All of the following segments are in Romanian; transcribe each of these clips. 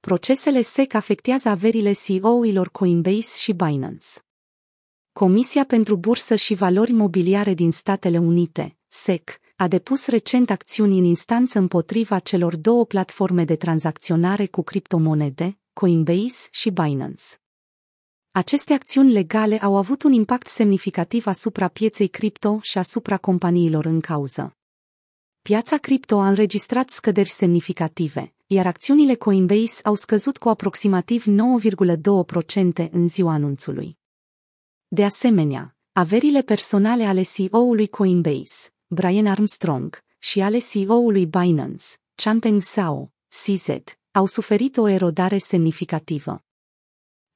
procesele SEC afectează averile CEO-ilor Coinbase și Binance. Comisia pentru Bursă și Valori Mobiliare din Statele Unite, SEC, a depus recent acțiuni în instanță împotriva celor două platforme de tranzacționare cu criptomonede, Coinbase și Binance. Aceste acțiuni legale au avut un impact semnificativ asupra pieței cripto și asupra companiilor în cauză. Piața cripto a înregistrat scăderi semnificative, iar acțiunile Coinbase au scăzut cu aproximativ 9,2% în ziua anunțului. De asemenea, averile personale ale CEO-ului Coinbase, Brian Armstrong, și ale CEO-ului Binance, Changpeng Zhao, CZ, au suferit o erodare semnificativă.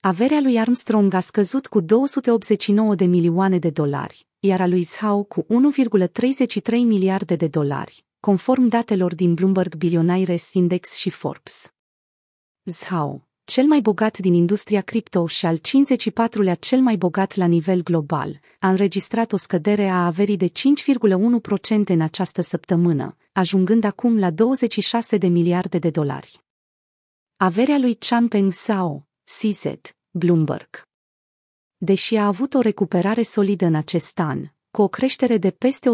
Averea lui Armstrong a scăzut cu 289 de milioane de dolari, iar a lui Zhao cu 1,33 miliarde de dolari, conform datelor din Bloomberg Billionaires Index și Forbes. Zhao, cel mai bogat din industria cripto și al 54-lea cel mai bogat la nivel global, a înregistrat o scădere a averii de 5,1% în această săptămână, ajungând acum la 26 de miliarde de dolari. Averea lui Changpeng Zhao, CZ, Bloomberg. Deși a avut o recuperare solidă în acest an, cu o creștere de peste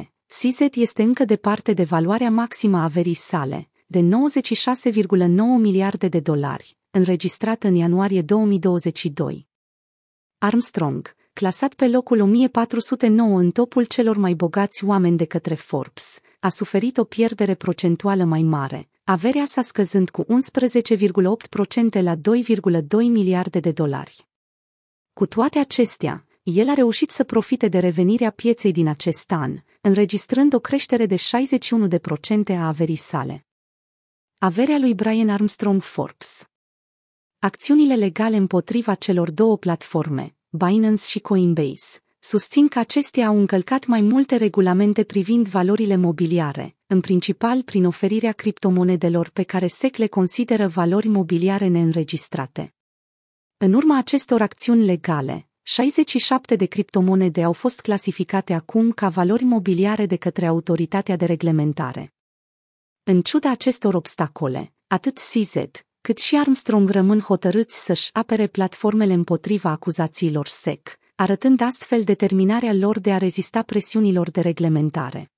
106%, CZ este încă departe de valoarea maximă a averii sale, de 96,9 miliarde de dolari, înregistrată în ianuarie 2022. Armstrong, clasat pe locul 1409 în topul celor mai bogați oameni de către Forbes, a suferit o pierdere procentuală mai mare, averea sa scăzând cu 11,8% la 2,2 miliarde de dolari. Cu toate acestea, el a reușit să profite de revenirea pieței din acest an, înregistrând o creștere de 61% a averii sale. Averea lui Brian Armstrong Forbes Acțiunile legale împotriva celor două platforme, Binance și Coinbase, susțin că acestea au încălcat mai multe regulamente privind valorile mobiliare, în principal prin oferirea criptomonedelor pe care SEC le consideră valori mobiliare neînregistrate. În urma acestor acțiuni legale, 67 de criptomonede au fost clasificate acum ca valori mobiliare de către autoritatea de reglementare. În ciuda acestor obstacole, atât CZ, cât și Armstrong rămân hotărâți să-și apere platformele împotriva acuzațiilor SEC, arătând astfel determinarea lor de a rezista presiunilor de reglementare.